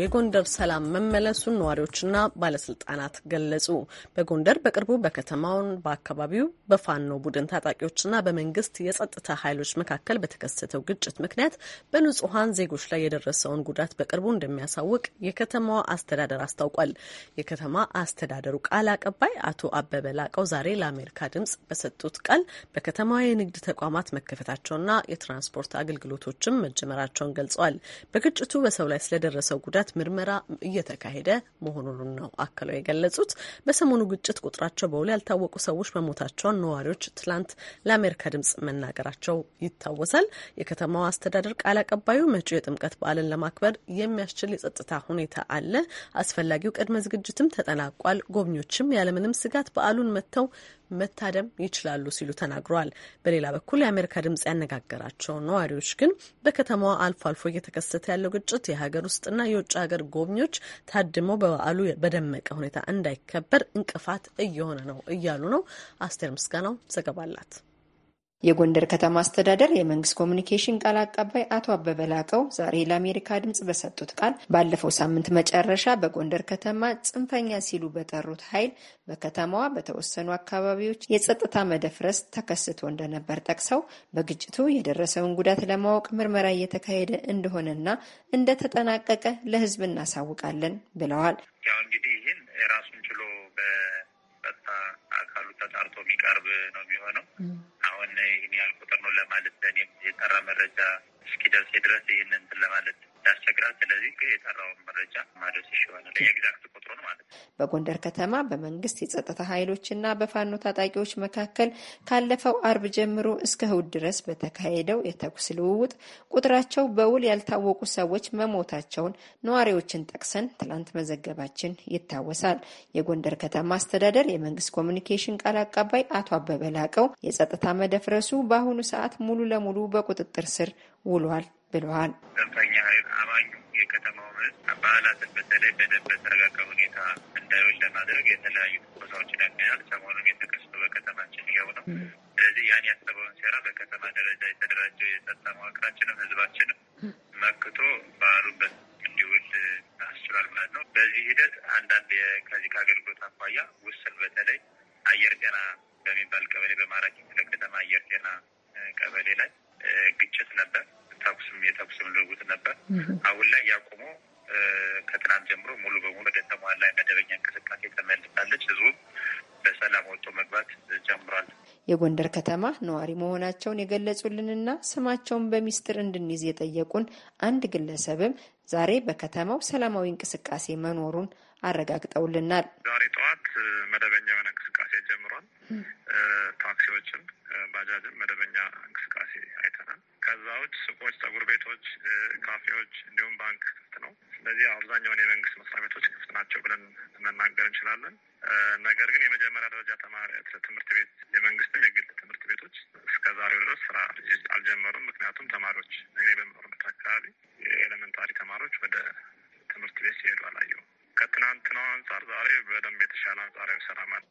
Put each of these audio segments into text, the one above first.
የጎንደር ሰላም መመለሱን ነዋሪዎችና ባለስልጣናት ገለጹ። በጎንደር በቅርቡ በከተማውን በአካባቢው በፋኖ ቡድን ታጣቂዎችና በመንግስት የጸጥታ ኃይሎች መካከል በተከሰተው ግጭት ምክንያት በንጹሐን ዜጎች ላይ የደረሰውን ጉዳት በቅርቡ እንደሚያሳውቅ የከተማዋ አስተዳደር አስታውቋል። የከተማ አስተዳደሩ ቃል አቀባይ አቶ አበበ ላቀው ዛሬ ለአሜሪካ ድምጽ በሰጡት ቃል በከተማዋ የንግድ ተቋማት መከፈታቸውና የትራንስፖርት አገልግሎቶችም መጀመራቸውን ገልጸዋል። በግጭቱ በሰው ላይ ስለደረሰው ጉዳት ምርመራ እየተካሄደ መሆኑን ነው አክለው የገለጹት። በሰሞኑ ግጭት ቁጥራቸው በውል ያልታወቁ ሰዎች መሞታቸውን ነዋሪዎች ትላንት ለአሜሪካ ድምጽ መናገራቸው ይታወሳል። የከተማዋ አስተዳደር ቃል አቀባዩ መጪው የጥምቀት በዓልን ለማክበር የሚያስችል የጸጥታ ሁኔታ አለ፣ አስፈላጊው ቅድመ ዝግጅትም ተጠናቋል፣ ጎብኚዎችም ያለምንም ስጋት በዓሉን መጥተው መታደም ይችላሉ ሲሉ ተናግረዋል። በሌላ በኩል የአሜሪካ ድምጽ ያነጋገራቸው ነዋሪዎች ግን በከተማዋ አልፎ አልፎ እየተከሰተ ያለው ግጭት የሀገር ውስጥና የውጭ ሀገር ጎብኚዎች ታድመው በበዓሉ በደመቀ ሁኔታ እንዳይከበር እንቅፋት እየሆነ ነው እያሉ ነው። አስቴር ምስጋናው ዘገባ አላት። የጎንደር ከተማ አስተዳደር የመንግስት ኮሚኒኬሽን ቃል አቀባይ አቶ አበበ ላቀው ዛሬ ለአሜሪካ ድምጽ በሰጡት ቃል ባለፈው ሳምንት መጨረሻ በጎንደር ከተማ ጽንፈኛ ሲሉ በጠሩት ኃይል በከተማዋ በተወሰኑ አካባቢዎች የጸጥታ መደፍረስ ተከስቶ እንደነበር ጠቅሰው በግጭቱ የደረሰውን ጉዳት ለማወቅ ምርመራ እየተካሄደ እንደሆነና እንደተጠናቀቀ ለሕዝብ እናሳውቃለን ብለዋል። ያው እንግዲህ ይህን ራሱን ችሎ በጸጥታ አካሉ ተጣርቶ የሚቀርብ ነው የሚሆነው። አሁን ይህን ያህል ቁጥር ነው ለማለት የጠራ መረጃ እስኪደርስ ድረስ ይህን እንትን ለማለት ያስቸግራል። ስለዚህ የጠራውን መረጃ ማድረስ ማለት ነው። በጎንደር ከተማ በመንግስት የጸጥታ ኃይሎችና በፋኖ ታጣቂዎች መካከል ካለፈው አርብ ጀምሮ እስከ እሁድ ድረስ በተካሄደው የተኩስ ልውውጥ ቁጥራቸው በውል ያልታወቁ ሰዎች መሞታቸውን ነዋሪዎችን ጠቅሰን ትላንት መዘገባችን ይታወሳል። የጎንደር ከተማ አስተዳደር የመንግስት ኮሚኒኬሽን ቃል አቀባይ አቶ አበበ ላቀው የጸጥታ መደፍረሱ በአሁኑ ሰዓት ሙሉ ለሙሉ በቁጥጥር ስር ውሏል ብለዋል። ጽንፈኛ ኃይል አማኙ የከተማው ሕዝብ በዓላትን በተለይ በደንብ በተረጋጋ ሁኔታ እንዳይውል ለማድረግ የተለያዩ ትንኮሳዎችን ያገኛል። ሰሞኑን የተከሰቱ በከተማችን ይኸው ነው። ስለዚህ ያን ያሰበውን ሴራ በከተማ ደረጃ የተደራጀው የጸጥታ መዋቅራችንም ሕዝባችንም መክቶ በዓሉበት እንዲውል አስችሏል ማለት ነው። በዚህ ሂደት አንዳንድ ከዚህ ከአገልግሎት አኳያ ውስን በተለይ አየር ጤና በሚባል ቀበሌ በማራኪ ክፍለ ከተማ አየር ጤና ቀበሌ ላይ ግጭት ነበር። ተኩስም የተኩስም ልውውጥ ነበር። አሁን ላይ ያቆሞ ከትናንት ጀምሮ ሙሉ በሙሉ ወደ ተሟላ መደበኛ እንቅስቃሴ ተመልሳለች። ህዝቡም በሰላም ወጥቶ መግባት ጀምሯል። የጎንደር ከተማ ነዋሪ መሆናቸውን የገለጹልንና ስማቸውን በሚስጥር እንድንይዝ የጠየቁን አንድ ግለሰብም ዛሬ በከተማው ሰላማዊ እንቅስቃሴ መኖሩን አረጋግጠውልናል። ዛሬ ጠዋት መደበኛ የሆነ እንቅስቃሴ ጀምሯል። ታክሲዎችም ባጃጅም መደበኛ እንቅስቃሴ አይተናል። ከዛ ሱቆች፣ ጸጉር ቤቶች፣ ካፌዎች እንዲሁም ባንክ ክፍት ነው። ስለዚህ አብዛኛውን የመንግስት መስሪያ ቤቶች ክፍት ናቸው ብለን መናገር እንችላለን። ነገር ግን የመጀመሪያ ደረጃ ተማሪ ትምህርት ቤት የመንግስትም የግል ትምህርት ቤቶች እስከ ዛሬው ድረስ ስራ አልጀመሩም። ምክንያቱም ተማሪዎች እኔ በምኖርበት አካባቢ የኤሌመንታሪ ተማሪዎች ወደ ትምህርት ቤት ሲሄዱ አላየሁም። ከትናንትናው አንጻር ዛሬ በደንብ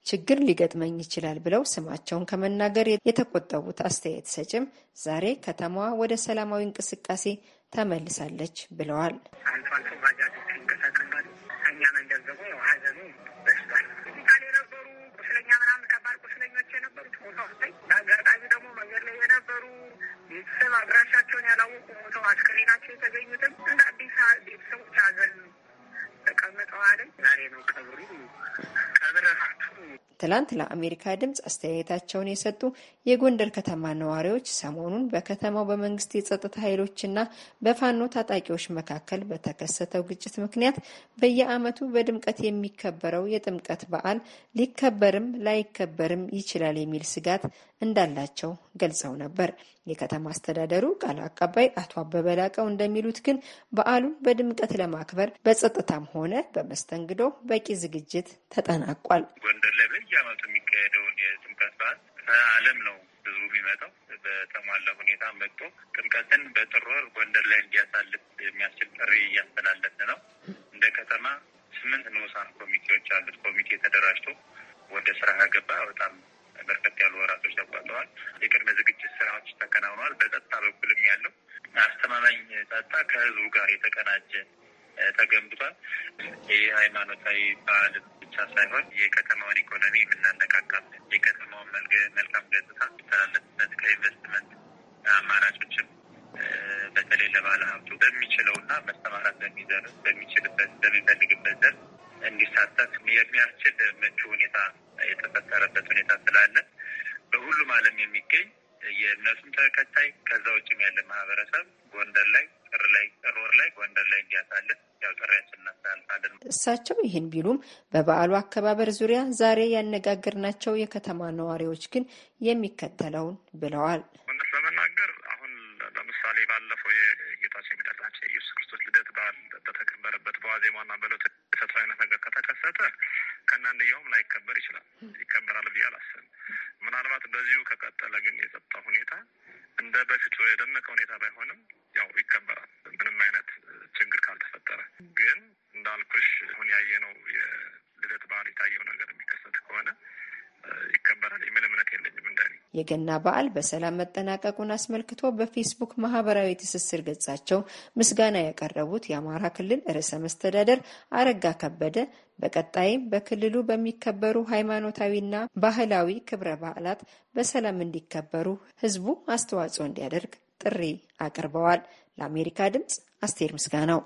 ችግር ሊገጥመኝ ይችላል ብለው ስማቸውን ከመናገር የተቆጠቡት አስተያየት ሰጭም ዛሬ ከተማዋ ወደ ሰላማዊ እንቅስቃሴ ተመልሳለች ብለዋል። አልፎ አልፎ ባጃጆች ይንቀሳቀሳሉ። እኛ መንደር ደግሞ ትላንት ለአሜሪካ ድምፅ አስተያየታቸውን የሰጡ የጎንደር ከተማ ነዋሪዎች ሰሞኑን በከተማው በመንግስት የጸጥታ ኃይሎችና በፋኖ ታጣቂዎች መካከል በተከሰተው ግጭት ምክንያት በየዓመቱ በድምቀት የሚከበረው የጥምቀት በዓል ሊከበርም ላይከበርም ይችላል የሚል ስጋት እንዳላቸው ገልጸው ነበር። የከተማ አስተዳደሩ ቃል አቀባይ አቶ አበበ ላቀው እንደሚሉት ግን በዓሉን በድምቀት ለማክበር በጸጥታም ሆነ በመስተንግዶ በቂ ዝግጅት ተጠናቋል። ጎንደር ላይ በየዓመቱ የሚካሄደውን የጥምቀት በዓል ከዓለም ነው ህዝቡ የሚመጣው በተሟላ ሁኔታ መጥቶ ጥምቀትን በጥር ወር ጎንደር ላይ እንዲያሳልፍ የሚያስችል ጥሪ እያስተላለፍን ነው። እንደ ከተማ ስምንት ንዑሳን ኮሚቴዎች አሉት። ኮሚቴ ተደራጅቶ ወደ ስራ ከገባ በጣም በርከት ያሉ ወራቶች ተቋጠዋል። የቅድመ ዝግጅት ስራዎች ተከናውነዋል። በጸጥታ በኩልም ያለው አስተማማኝ ጸጥታ ከህዝቡ ጋር የተቀናጀ ተገንብቷል። ይህ ሃይማኖታዊ በዓል ብቻ ሳይሆን የከተማውን ኢኮኖሚ የምናነቃቃበት የከተማውን መልካም ገጽታ የሚተላለፍበት ከኢንቨስትመንት አማራጮችም በተለይ ለባለ ሀብቱ በሚችለውና መሰማራት በሚዘር በሚችልበት በሚፈልግበት ዘርፍ እንዲሳተፍ የሚያስችል ምቹ ሁኔታ የተፈጠረበት ሁኔታ ስላለ በሁሉም ዓለም የሚገኝ የእምነቱን ተከታይ ከዛ ውጭም ያለ ማህበረሰብ ጎንደር ላይ ጥር ላይ ጥር ወር ላይ ጎንደር ላይ እንዲያሳልፍ ያው ጥሪያችን እናስተላልፋለን። እሳቸው ይህን ቢሉም በበዓሉ አከባበር ዙሪያ ዛሬ ያነጋገርናቸው የከተማ ነዋሪዎች ግን የሚከተለውን ብለዋል። እውነት ለመናገር አሁን ለምሳሌ ባለፈው የጌታችን የመድኃኒታችን የኢየሱስ ክርስቶስ ልደት በዓል በተከበረበት በዋዜማና በዕለቱ የተሰጠ አይነት ነገር ከተከሰተ ከእናንድያውም ላይከበር ይችላል። ይከበራል ብዬ አላስብም። ምናልባት በዚሁ ከቀጠለ ግን የጸጥታ ሁኔታ እንደ በፊቱ የደመቀ ሁኔታ ባይሆንም ያው ይከበራል። ምንም አይነት ችግር ካልተፈጠረ ግን እንዳልኩሽ አሁን ያየነው የልደት በዓል የታየው ነገር የሚከሰት ከሆነ ይከበራል የሚል እምነት የለኝም። እንደኔ የገና በዓል በሰላም መጠናቀቁን አስመልክቶ በፌስቡክ ማህበራዊ ትስስር ገጻቸው ምስጋና ያቀረቡት የአማራ ክልል ርዕሰ መስተዳደር አረጋ ከበደ በቀጣይም በክልሉ በሚከበሩ ሃይማኖታዊና ባህላዊ ክብረ በዓላት በሰላም እንዲከበሩ ህዝቡ አስተዋጽኦ እንዲያደርግ ጥሪ አቅርበዋል። ለአሜሪካ ድምጽ አስቴር ምስጋናው